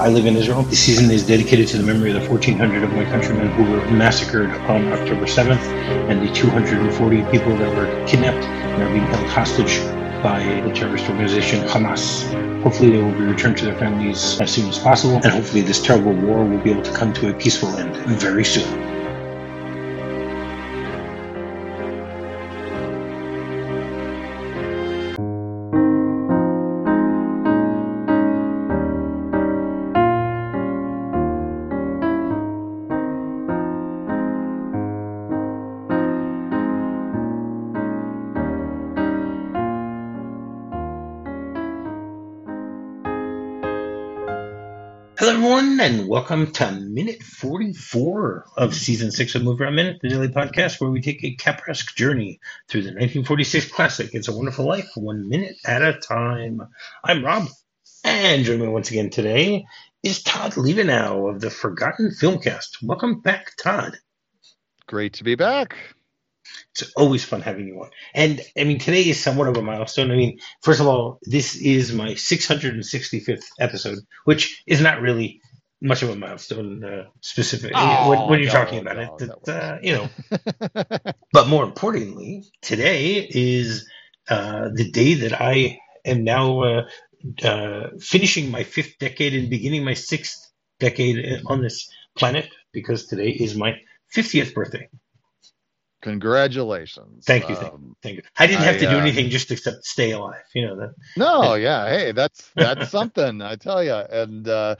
I live in Israel. The season is dedicated to the memory of the 1,400 of my countrymen who were massacred on October 7th and the 240 people that were kidnapped and are being held hostage by the terrorist organization Hamas. Hopefully, they will be returned to their families as soon as possible, and hopefully, this terrible war will be able to come to a peaceful end very soon. And welcome to minute 44 of season six of MovieRob Minute, the daily podcast where we take a Capraesque journey through the 1946 classic It's a Wonderful Life, one minute at a time. I'm Rob, and joining me once again today is Todd Liebenow of the Forgotten Filmcast. Welcome back, Todd. Great to be back. It's always fun having you on. And I mean, today is somewhat of a milestone. I mean, first of all, this is my 665th episode, which is not really much of a milestone uh, specific Oh, when, when you're talking about it. no. That, uh, you know, but more importantly, today is uh, the day that I am now uh, uh, finishing my fifth decade and beginning my sixth decade on this planet because today is my 50th birthday. Congratulations. Thank you, thank Um, Thank you. I didn't have I, to do uh, anything just except stay alive. You know that. no, yeah, hey, that's that's something I tell you. And uh,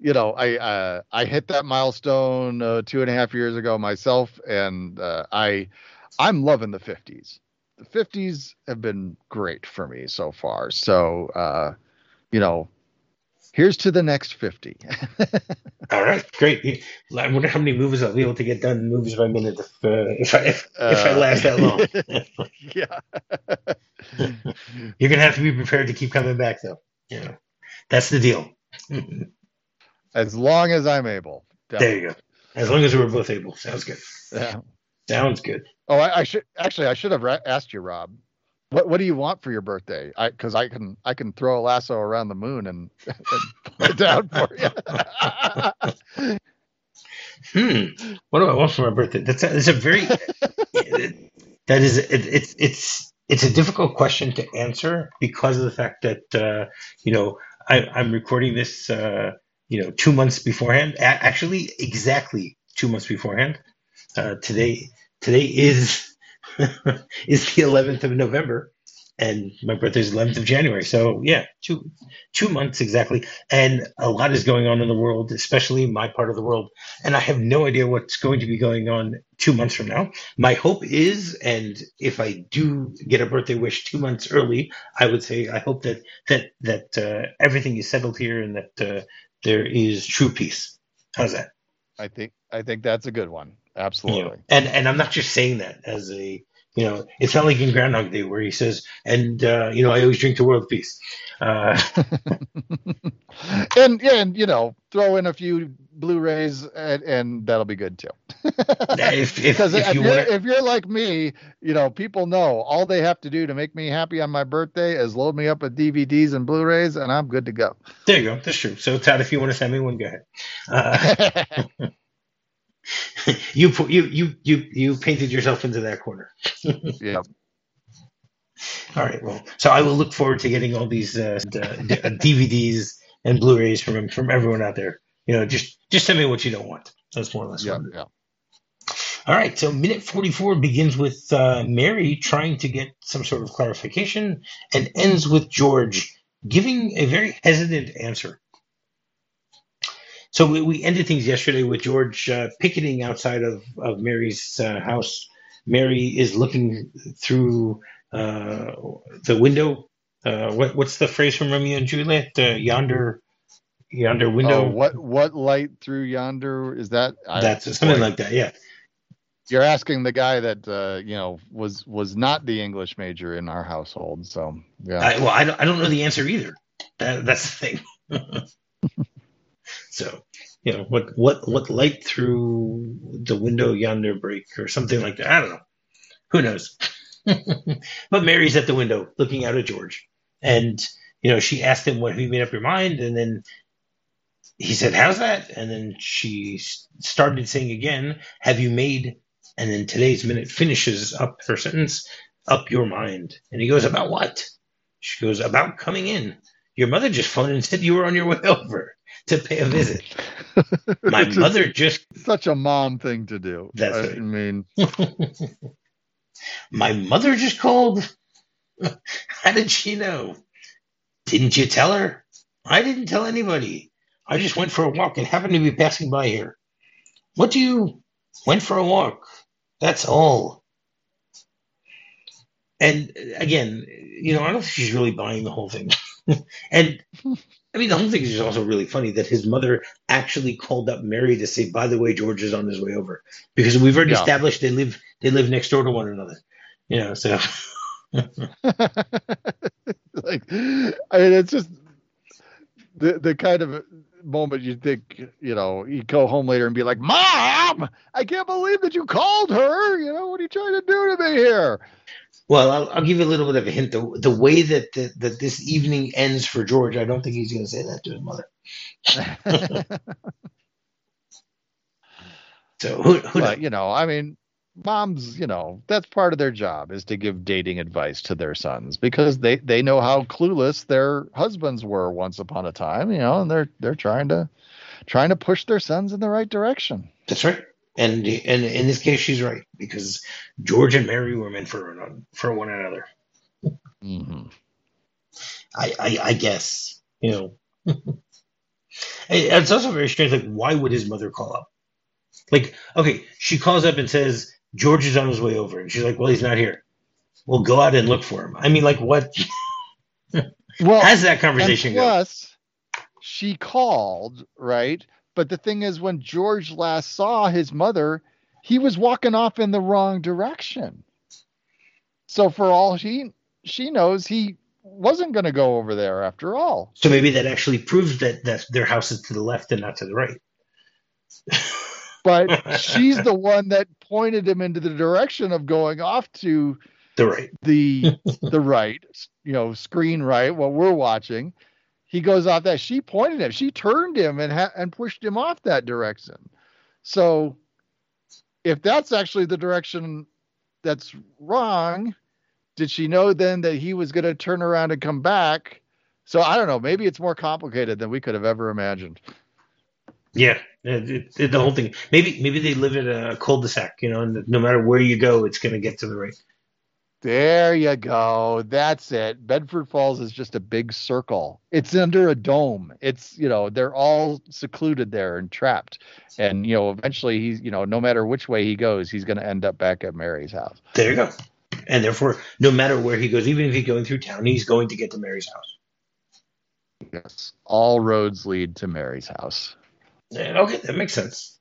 you know, I uh, I hit that milestone uh, two and a half years ago myself, and uh, I I'm loving the 50s. The 50s have been great for me so far. So uh, you know, here's to the next 50. All right, great. I wonder how many movies I'll be able to get done movies by minute if uh, if I if, if I Uh, last that long. yeah. You're gonna have to be prepared to keep coming back, though. Yeah, that's the deal. As long as I'm able. There you go. As long as we're both able, sounds good. Yeah. Sounds good. Oh, I, I should actually I should have ra- asked you, Rob. What what do you want for your birthday? I because I can I can throw a lasso around the moon and, and pull it down for you. Hmm. What do I want for my birthday? That's a, that's a very that is it, it's it's it's a difficult question to answer because of the fact that uh, you know I, I'm recording this uh, you know two months beforehand. Actually, exactly two months beforehand. Uh, today today is is the 11th of November, and my birthday is 11th of January. So yeah, two two months exactly. And a lot is going on in the world, especially my part of the world and I have no idea what's going to be going on two months from now. My hope is, and if I do get a birthday wish two months early, I would say I hope that that that uh, everything is settled here and that uh, there is true peace. How's that? I think I think that's a good one. You know, Absolutely. and and I'm not just saying that as a you know, it's not like in Groundhog Day where he says, and uh, you know, I always drink to world peace. Uh, and yeah, and you know, throw in a few Blu-rays and, and that'll be good too. if if, Because if if, you you're, want to, if you're like me, you know, people know all they have to do to make me happy on my birthday is load me up with DVDs and Blu-rays, and I'm good to go. there you go. That's true. So Todd, if you want to send me one, go ahead. Uh, you put you you you you painted yourself into that corner. yeah. All right. Well, so I will look forward to getting all these uh, d- DVDs and Blu-rays from from everyone out there. You know, just just tell me what you don't want. That's more or less. Yeah. what it is. Yeah. All right. So minute forty-four begins with uh, Mary trying to get some sort of clarification and ends with George giving a very hesitant answer. So we, we ended things yesterday with George uh, picketing outside of, of Mary's uh, house. Mary is looking through uh, the window. Uh, what, what's the phrase from Romeo and Juliet? Uh, yonder, yonder window. Oh, what what light through yonder is that? I- That's something boy, like that. Yeah. You're asking the guy that uh, you know was was not the English major in our household. So yeah. I, well, I don't, I don't know the answer either. That, that's the thing. so, you know, what, what, what light through the window yonder break or something like that. I don't know. Who knows? but Mary's at the window looking out at George. And, you know, she asked him what he made up your mind. And then he said, How's that? And then she started saying again, Have you made? And then today's minute finishes up her sentence, Up your mind. And he goes, About what? She goes, About coming in. Your mother just phoned and said you were on your way over to pay a visit. My mother just. Such a mom thing to do. That's I it. mean, My mother just called. How did she know? Didn't you tell her? I didn't tell anybody. I just went for a walk and happened to be passing by here. What do you went for a walk? That's all. And again, you know, I don't think she's really buying the whole thing. and I mean, the whole thing is also really funny that his mother actually called up Mary to say, "By the way, George is on his way over," because we've already Yeah. established they live they live next door to one another. You know, so like, I mean, it's just the the kind of moment you think, you know, you go home later and be like, "Mom, I can't believe that you called her. You know, what are you trying to do to me here?" Well, I'll, I'll give you a little bit of a hint. The, the way that, that that this evening ends for George, I don't think he's going to say that to his mother. So who, who but you know, I mean, moms, you know, that's part of their job is to give dating advice to their sons because they they know how clueless their husbands were once upon a time, you know, and they're they're trying to trying to push their sons in the right direction. That's right. And and in this case, she's right because George and Mary were meant for one- for one another. hmm I I, I guess you know. It's also very strange. Like, why would his mother call up? Like, okay, she calls up and says George is on his way over, and she's like, "Well, he's not here. We'll go out and look for him." I mean, like, what? Well, How's that and conversation go? plus, she called, right? But the thing is, when George last saw his mother, he was walking off in the wrong direction. So for all she she knows, he wasn't going to go over there after all. So maybe that actually proves that that their house is to the left and not to the right. But she's the one that pointed him into the direction of going off to The right. the the right, you know, screen right, what we're watching. He goes off that. She pointed him. She turned him and ha- and pushed him off that direction. So, if that's actually the direction that's wrong, did she know then that he was going to turn around and come back? So I don't know. Maybe it's more complicated than we could have ever imagined. Yeah, it, it, the whole thing. Maybe maybe they live in a cul-de-sac, you know, and no matter where you go, it's going to get to the right. There you go. That's it. Bedford Falls is just a big circle. It's under a dome. It's, you know, they're all secluded there and trapped. And, you know, eventually he's, you know, no matter which way he goes, he's going to end up back at Mary's house. There you go. And therefore, no matter where he goes, even if he's going through town, he's going to get to Mary's house. Yes. All roads lead to Mary's house. Okay, that makes sense.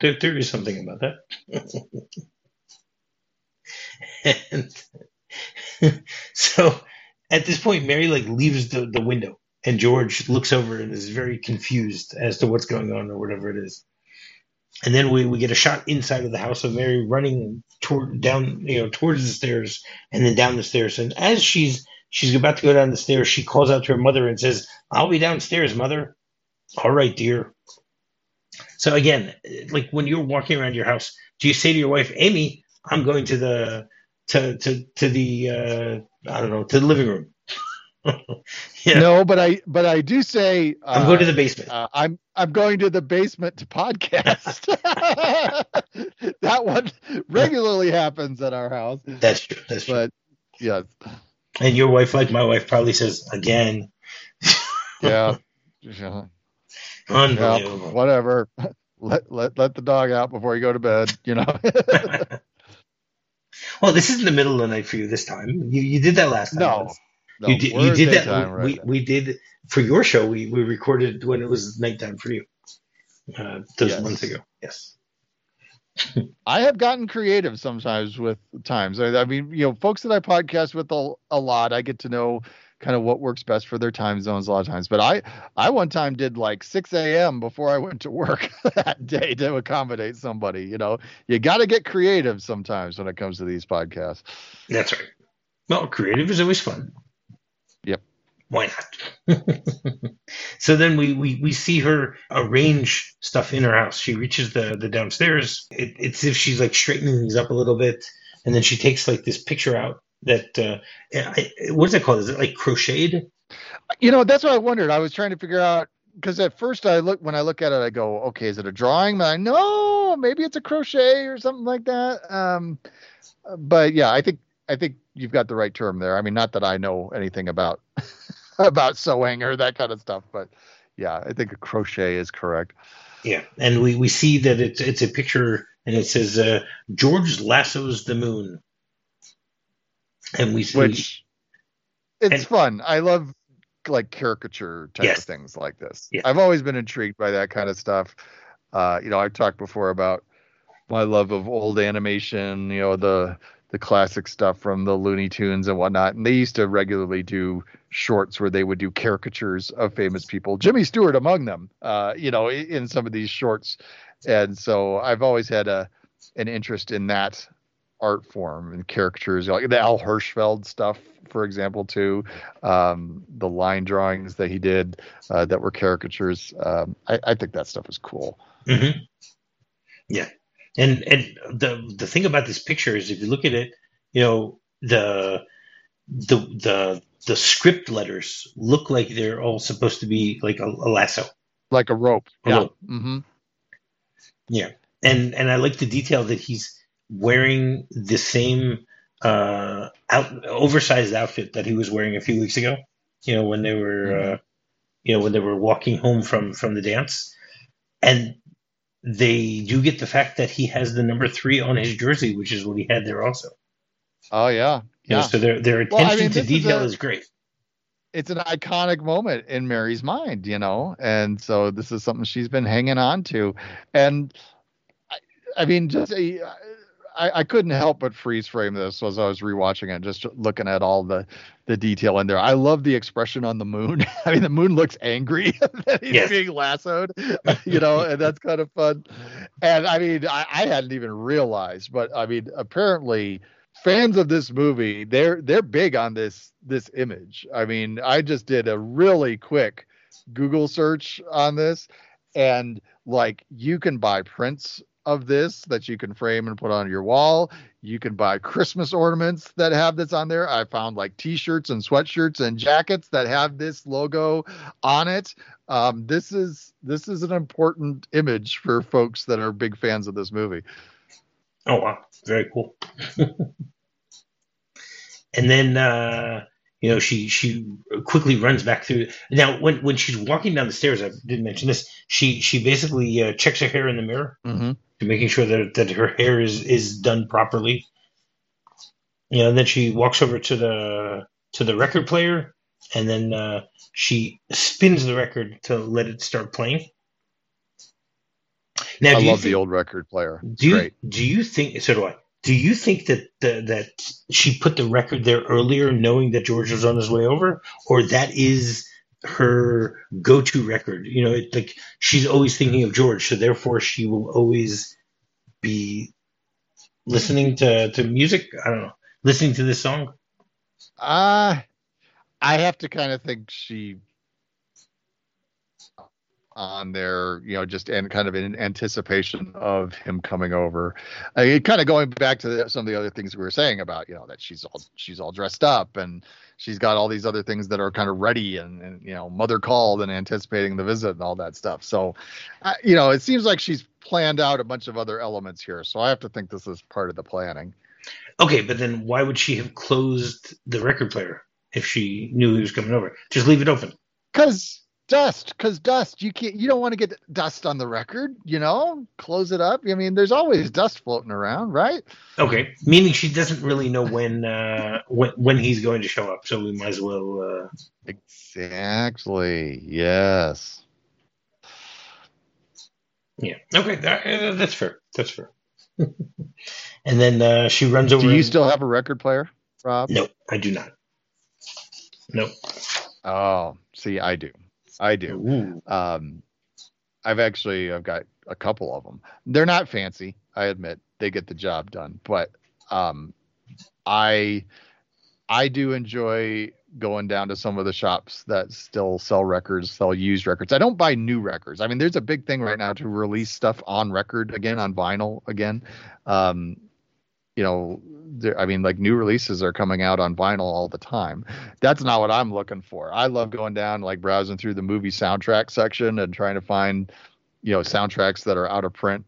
There, there is something about that. and so at this point, Mary like leaves the, the window, and George looks over and is very confused as to what's going on or whatever it is. And then we, we get a shot inside of the house of Mary running toward down you know towards the stairs and then down the stairs. And as she's she's about to go down the stairs, she calls out to her mother and says, "I'll be downstairs, mother." All right, dear. So again, like when you're walking around your house, do you say to your wife, "Amy, I'm going to the to to to the uh, I don't know to the living room"? yeah, No, but I, but I do say, uh, I'm going to the basement. uh, I'm I'm going to the basement to podcast. that one regularly happens at our house. That's true. That's true. But yes, And your wife, like my wife, probably says again. yeah, yeah, Unbelievable. whatever. Let let let the dog out before you go to bed. You know. well, this isn't the middle of the night for you this time. You you did that last time. no, no, you did. we're You did that. We, right we, now. we did for your show. We we recorded when it was nighttime for you. Uh, those Yes. months ago. Yes. I have gotten creative sometimes with times. I, I mean, you know, folks that I podcast with a, a lot, I get to know kind of what works best for their time zones a lot of times. But I, I one time did like 6 a.m. before I went to work that day to accommodate somebody. You know, you got to get creative sometimes when it comes to these podcasts. That's right. Well, creative is always fun. Yep. why not? so then we, we, we see her arrange stuff in her house. She reaches the, the downstairs. It, it's if she's like straightening things up a little bit. And then she takes like this picture out that, uh, I, what is it called? Is it like crocheted? You know, that's what I wondered. I was trying to figure out because at first I look when I look at it, I go, okay, is it a drawing? But I know maybe it's a crochet or something like that. Um, but yeah, I think I think you've got the right term there. I mean, not that I know anything about about sewing or that kind of stuff, but yeah, I think a crochet is correct. Yeah, and we, we see that it's it's a picture and it says uh, George lassos the moon, and we see which it's and, fun. I love like caricature type yes. of things like this. Yeah. I've always been intrigued by that kind of stuff. Uh, you know, I've talked before about my love of old animation. You know, the the classic stuff from the Looney Tunes and whatnot. And they used to regularly do shorts where they would do caricatures of famous people, Jimmy Stewart among them, uh, you know, in some of these shorts. And so I've always had a an interest in that art form and caricatures, like the Al Hirschfeld stuff, for example, too. Um, the line drawings that he did uh, that were caricatures. Um, I, I, think that stuff is cool. Mm-hmm. Yeah, and and the the thing about this picture is if you look at it, you know the the the the script letters look like they're all supposed to be like a, a lasso, like a rope. A yeah. Rope. Mm-hmm. Yeah, and and I like the detail that he's wearing the same uh, out oversized outfit that he was wearing a few weeks ago. You know when they were, mm-hmm. uh, you know when they were walking home from from the dance, and they do get the fact that he has the number three on his jersey, which is what he had there also. Oh yeah, yeah. know, so their their attention well, I mean, to detail is, a, is, great. It's an iconic moment in Mary's mind, you know, and so this is something she's been hanging on to, and I, I mean, just a, I, I couldn't help but freeze frame this as I was rewatching it, just looking at all the the detail in there. I love the expression on the moon. I mean, the moon looks angry that he's yes. being lassoed, you know, and that's kind of fun. And I mean, I, I hadn't even realized, but I mean, apparently fans of this movie they're they're big on this this image. I mean, I just did a really quick Google search on this, and like you can buy prints of this that you can frame and put on your wall. You can buy Christmas ornaments that have this on there. I found like t-shirts and sweatshirts and jackets that have this logo on it. Um, this is this is an important image for folks that are big fans of this movie. Oh wow, very cool. and then uh, you know she she quickly runs back through now when when she's walking down the stairs i didn't mention this she she basically uh, checks her hair in the mirror mm-hmm. To making sure that that her hair is is done properly you know and then she walks over to the to the record player and then uh, she spins the record to let it start playing now, I love think, the old record player. do you, Great. do you think so do I do you think that the, that she put the record there earlier, knowing that George was on his way over, or that is her go-to record? You know, it, like she's always thinking of George, so therefore she will always be listening to to music. I don't know, listening to this song. Uh I have to kind of think she on there, you know, just and kind of in anticipation of him coming over. Uh, kind of going back to the, some of the other things we were saying about, you know, that she's all she's all dressed up and she's got all these other things that are kind of ready and, and you know, mother called and anticipating the visit and all that stuff. So, uh, you know, it seems like she's planned out a bunch of other elements here. So I have to think this is part of the planning. Okay, but then why would she have closed the record player if she knew he was coming over? Just leave it open. Because dust because dust you can't you don't want to get dust on the record you know? Close it up. I mean there's always dust floating around right? Okay. Meaning she doesn't really know when uh when, when he's going to show up so we might as well uh exactly. Yes. Yeah. Okay. That, uh, that's fair. That's fair. And then uh she runs over do you and... still have a record player rob? No i do not. Nope. Oh see i do I do. Um, I've actually I've got a couple of them. They're not fancy, I admit. They get the job done, but um, I I do enjoy going down to some of the shops that still sell records, sell used records. I don't buy new records. I mean, there's a big thing right now to release stuff on record again, on vinyl again. Um, you know, I mean, like new releases are coming out on vinyl all the time. That's not what I'm looking for. I love going down, like browsing through the movie soundtrack section and trying to find, you know, soundtracks that are out of print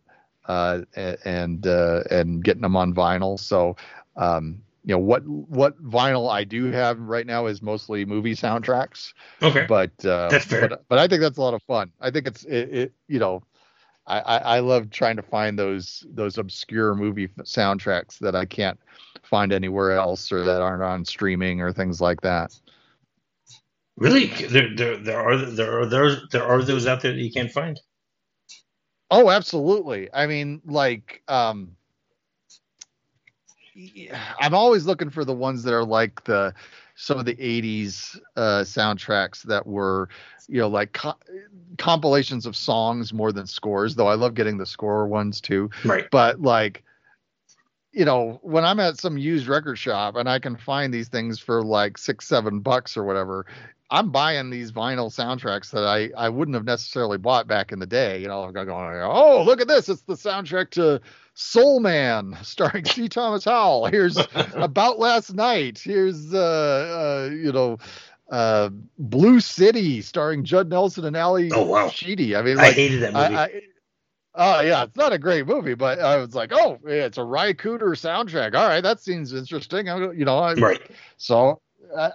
uh, and uh, and getting them on vinyl. So, um, you know, what what vinyl I do have right now is mostly movie soundtracks. Okay, but uh, that's fair. But, but I think that's a lot of fun. I think it's it, it you know I, I, I love trying to find those those obscure movie soundtracks that I can't find anywhere else or that aren't on streaming or things like that. Really, there there, there are there are those there are those out there that you can't find. Oh, absolutely. I mean, like, um, I'm always looking for the ones that are like the some of the 80s uh, soundtracks that were you know like co- compilations of songs more than scores though i love getting the score ones too. Right. But like you know when i'm at some used record shop and i can find these things for like six seven bucks or whatever i'm buying these vinyl soundtracks that i i wouldn't have necessarily bought back in the day you know i'm going oh look at this. It's the soundtrack to Soul Man, starring C. Thomas Howell. Here's About Last Night. Here's uh, uh, you know uh, Blue City, starring Judd Nelson and Ally oh, wow. Sheedy. I mean, like, I hated that movie. I, I, Oh yeah, it's not a great movie, but I was like, oh, yeah, it's a Ry Cooder soundtrack. All right, that seems interesting. I, you know, I, right. So I,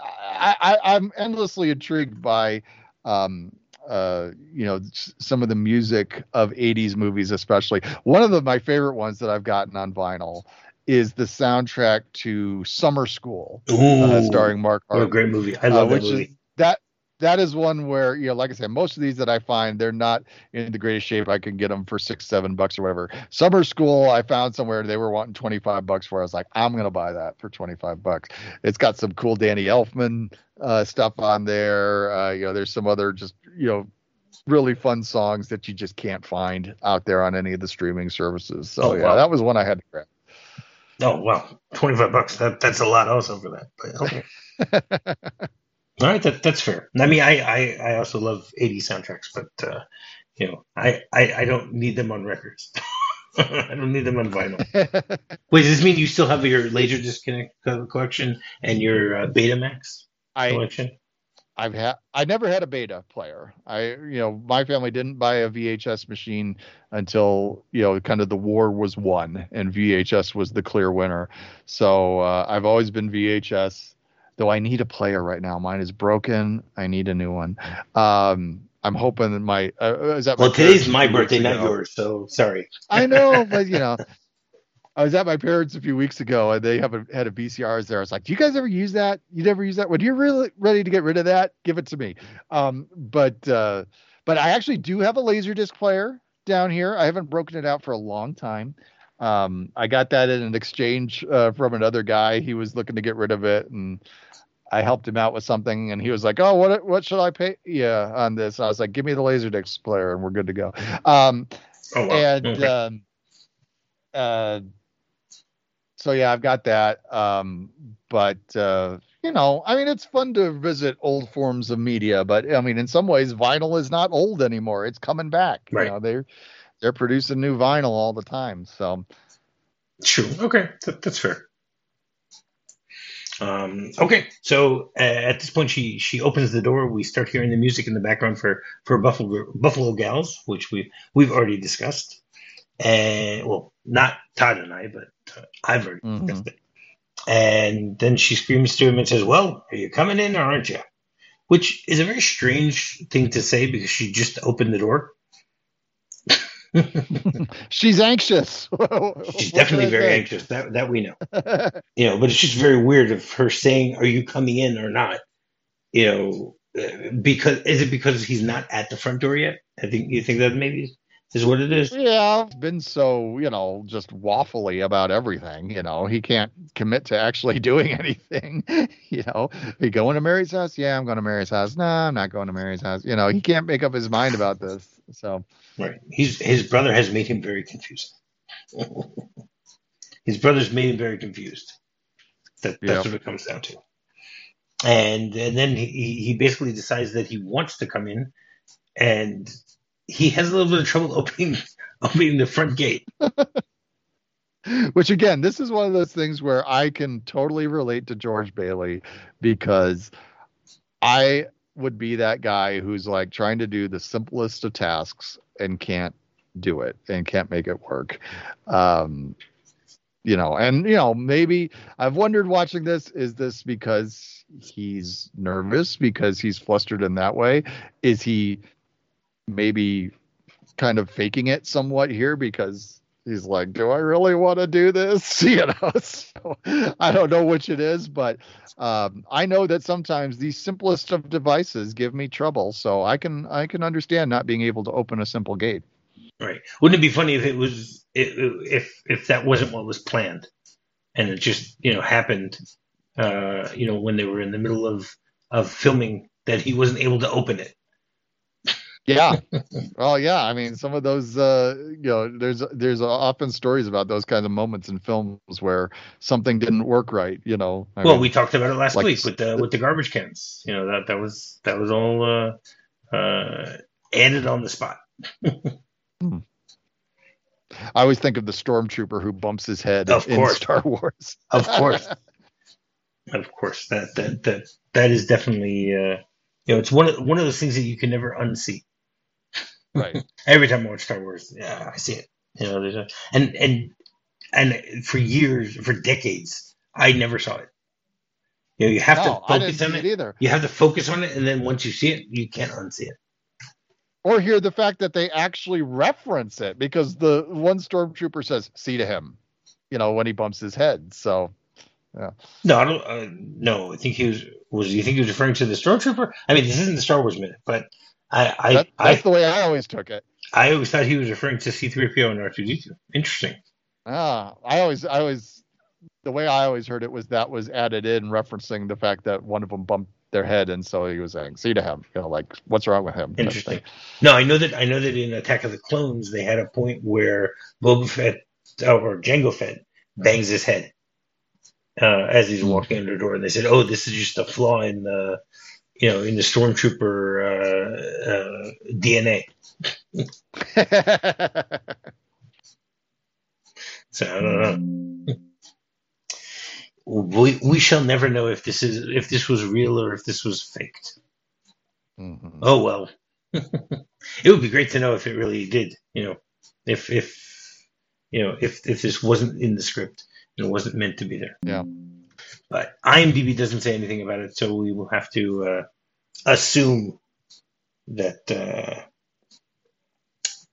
I, I'm endlessly intrigued by um, uh, you know, some of the music of 80s movies, especially. One of the, my favorite ones that I've gotten on vinyl is the soundtrack to Summer School, uh, starring Mark. What a great movie! I love uh, that movie. Is, that that is one where you know, like I said, most of these that I find they're not in the greatest shape. I can get them for six, seven bucks or whatever. Summer School, I found somewhere they were wanting twenty five bucks for. I was like, I'm gonna buy that for twenty five bucks. It's got some cool Danny Elfman uh, stuff on there. Uh, you know, there's some other just you know really fun songs that you just can't find out there on any of the streaming services. So oh, yeah, wow. that was one I had to grab. Oh well, twenty five bucks. That that's a lot also for that. But okay. All right, that, that's fair. I mean, I, I, I also love 80 soundtracks, but uh, you know, I, I, I don't need them on records. I don't need them on vinyl. Wait, does this mean you still have your Laserdisc collection and your uh, Betamax collection? I, I've had I never had a beta player. I you know my family didn't buy a VHS machine until you know kind of the war was won and VHS was the clear winner. So uh, I've always been VHS though I need a player right now. Mine is broken. I need a new one. Um, I'm hoping that my uh, uh is that well today's my birthday, not yours. So sorry. I know, but you know, I was at my parents a few weeks ago and they have a, had a VCRs there. I was like, "Do you guys ever use that? You never use that? When you're really ready to get rid of that, give it to me." Um, but uh, but I actually do have a laser disc player down here. I haven't broken it out for a long time. Um, I got that in an exchange uh, from another guy. He was looking to get rid of it, and I helped him out with something, and he was like, "Oh, what what should I pay? Yeah, on this." I was like, "Give me the Laserdisc player, and we're good to go." Um, oh, wow. And okay. um, uh, so yeah, I've got that. Um, but uh, you know, I mean, it's fun to visit old forms of media, but I mean, in some ways, vinyl is not old anymore. It's coming back. Right. You know, they're they're producing new vinyl all the time. So. True. Okay, that, that's fair. Um, okay, so uh, at this point, she she opens the door. We start hearing the music in the background for for Buffalo Buffalo Gals, which we we've already discussed. And well, not Todd and I, but uh, I've already mm-hmm. discussed it. And then she screams to him and says, "Well, are you coming in or aren't you?" Which is a very strange thing to say because she just opened the door. She's anxious. She's definitely very say? anxious. That that we know. you know, but it's just very weird of her saying, "Are you coming in or not?" You know, uh, because is it because he's not at the front door yet? I think you think that maybe is what it is. Yeah, been so you know just waffly about everything. You know, he can't commit to actually doing anything. you know, he going to Mary's house? Yeah, I'm going to Mary's house. No, I'm not going to Mary's house. You know, he can't make up his mind about this. So Right. He's his brother has made him very confused. his brother's made him very confused. That, that's yep. what it comes down to. and and then he he basically decides that he wants to come in, and he has a little bit of trouble opening opening the front gate. Which again, this is one of those things where I can totally relate to George Bailey because I would be that guy who's like trying to do the simplest of tasks and can't do it and can't make it work. Um, you know, and you know, maybe I've wondered watching this, is this because he's nervous because he's flustered in that way? Is he maybe kind of faking it somewhat here because he's like, do I really want to do this? You know, so I don't know which it is, but um, I know that sometimes the simplest of devices give me trouble. So I can I can understand not being able to open a simple gate. Right. Wouldn't it be funny if it was if if that wasn't what was planned, and it just you know happened, uh, you know, when they were in the middle of of filming that he wasn't able to open it. Yeah. well, yeah. I mean, some of those, uh, you know, there's there's often stories about those kind of moments in films where something didn't work right. You know. I well, mean, we talked about it last like, week with the with the garbage cans. You know that that was that was all uh, uh, added on the spot. hmm. I always think of the stormtrooper who bumps his head of in course. Star Wars. of course. Of course. That that that that is definitely uh, you know it's one of one of those things that you can never unsee. Right. Every time I watch Star Wars, yeah, I see it. You know, there's a, and and and for years, for decades, I never saw it. You know, you have no, to focus on it. it. Either. You have to focus on it, and then once you see it, you can't unsee it or hear the fact that they actually reference it because the one stormtrooper says "see to him," you know, when he bumps his head. So, yeah. No, I don't. Uh, no, I think he was. Was you think he was referring to the stormtrooper? I mean, this isn't the Star Wars minute, but I, I that, that's I, the way I always took it. I always thought he was referring to C-3PO and R2D2. Interesting. Ah, I always, I always, the way I always heard it was that was added in referencing the fact that one of them bumped their head, and so he was saying, "See to him," you know, like what's wrong with him? Interesting. No, I know that I know that in Attack of the Clones they had a point where Boba Fett or Jango Fett bangs his head uh, as he's walking under the door, and they said, "Oh, this is just a flaw in the." You know, in the stormtrooper uh, uh, DNA. so I don't know we we shall never know if this is if this was real or if this was faked. Mm-hmm. Oh well, it would be great to know if it really did. You know, if if you know if if this wasn't in the script and it wasn't meant to be there. Yeah. But IMDb doesn't say anything about it, so we will have to uh, assume that uh,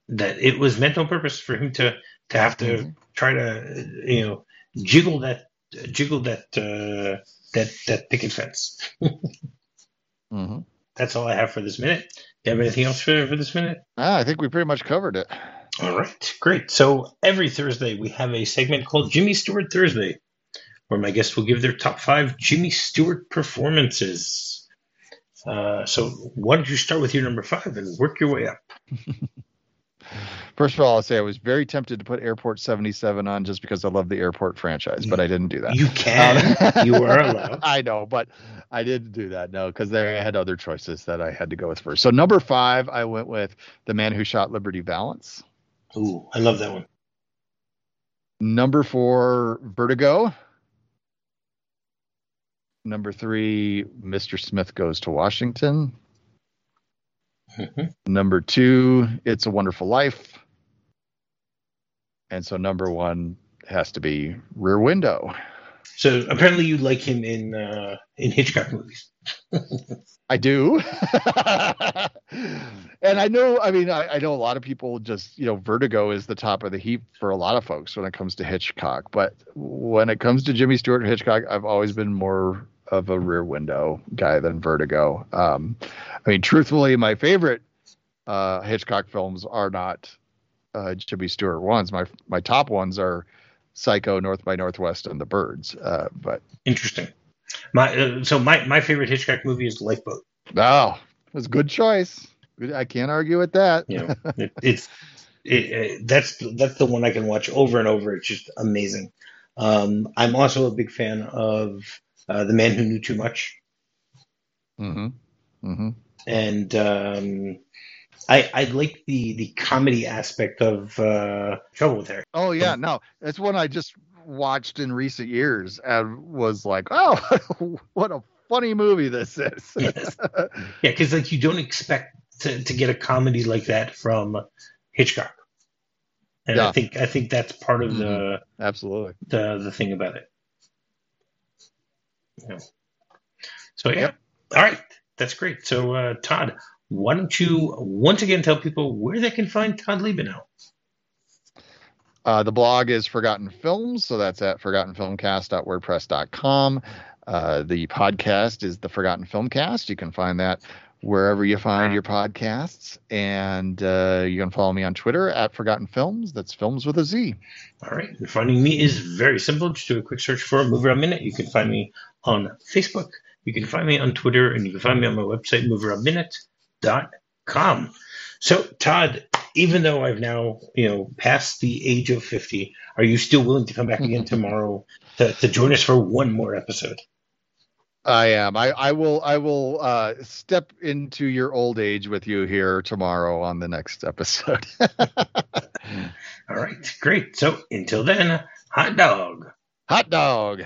that it was meant on purpose for him to to have to mm-hmm. try to you know jiggle that jiggle that uh, that that picket fence. mm-hmm. That's all I have for this minute. Do you have anything else for, for this minute? Ah, I think we pretty much covered it. All right, great. So every Thursday we have a segment called Jimmy Stewart Thursday, where my guests will give their top five Jimmy Stewart performances. Uh, so why don't you start with your number five and work your way up? First of all, I'll say I was very tempted to put Airport 77 on just because I love the Airport franchise, but I didn't do that. You can. Um, you are allowed. I know, but I didn't do that. No, because I had other choices that I had to go with first. So number five, I went with The Man Who Shot Liberty Valance. Ooh, I love that one. Number four, Vertigo. Number three, Mr. Smith Goes to Washington. Mm-hmm. Number two, It's a Wonderful Life. And so number one has to be Rear Window. So apparently you like him in uh, in Hitchcock movies. I do. and I know, I mean, I, I, know a lot of people just, you know, Vertigo is the top of the heap for a lot of folks when it comes to Hitchcock. But when it comes to Jimmy Stewart and Hitchcock, I've always been more of a rear window guy than Vertigo. Um, I mean, truthfully, my favorite uh, Hitchcock films are not uh, Jimmy Stewart ones. My my top ones are Psycho, North by Northwest, and The Birds. Uh, but interesting. My uh, so my my favorite Hitchcock movie is Lifeboat. Oh, that's a good choice. I can't argue with that. know, it, it's it, it, that's that's the one I can watch over and over. It's just amazing. Um, I'm also a big fan of uh, The Man Who Knew Too Much. Mm-hmm. Mm-hmm. and um, I I like the the comedy aspect of uh, Trouble with Harry. Oh yeah, no, it's one I just watched in recent years and was like, oh, what a funny movie this is. Yeah, because like you don't expect to, to get a comedy like that from Hitchcock, and I think I think that's part of the Absolutely. the the thing about it. Yeah. So yeah, all right, that's great. So uh, Todd, why don't you once again tell people where they can find Todd Liebenow? Uh, the blog is Forgotten Films, so that's at forgottenfilmcast.wordpress.com. Uh, the podcast is the Forgotten Filmcast. You can find that wherever you find your podcasts, and uh, you can follow me on Twitter at Forgotten Films. That's films with a Z. All right. Finding me is very simple. Just do a quick search for MovieRob Minute. You can find me on Facebook. You can find me on Twitter, and you can find me on my website, moveraminute.com. So, Todd, even though I've now, you know, passed the age of 50, are you still willing to come back again tomorrow to, to join us for one more episode? I am. I, I will. I will uh, step into your old age with you here tomorrow on the next episode. All right. Great. So, until then, hot dog. Hot dog.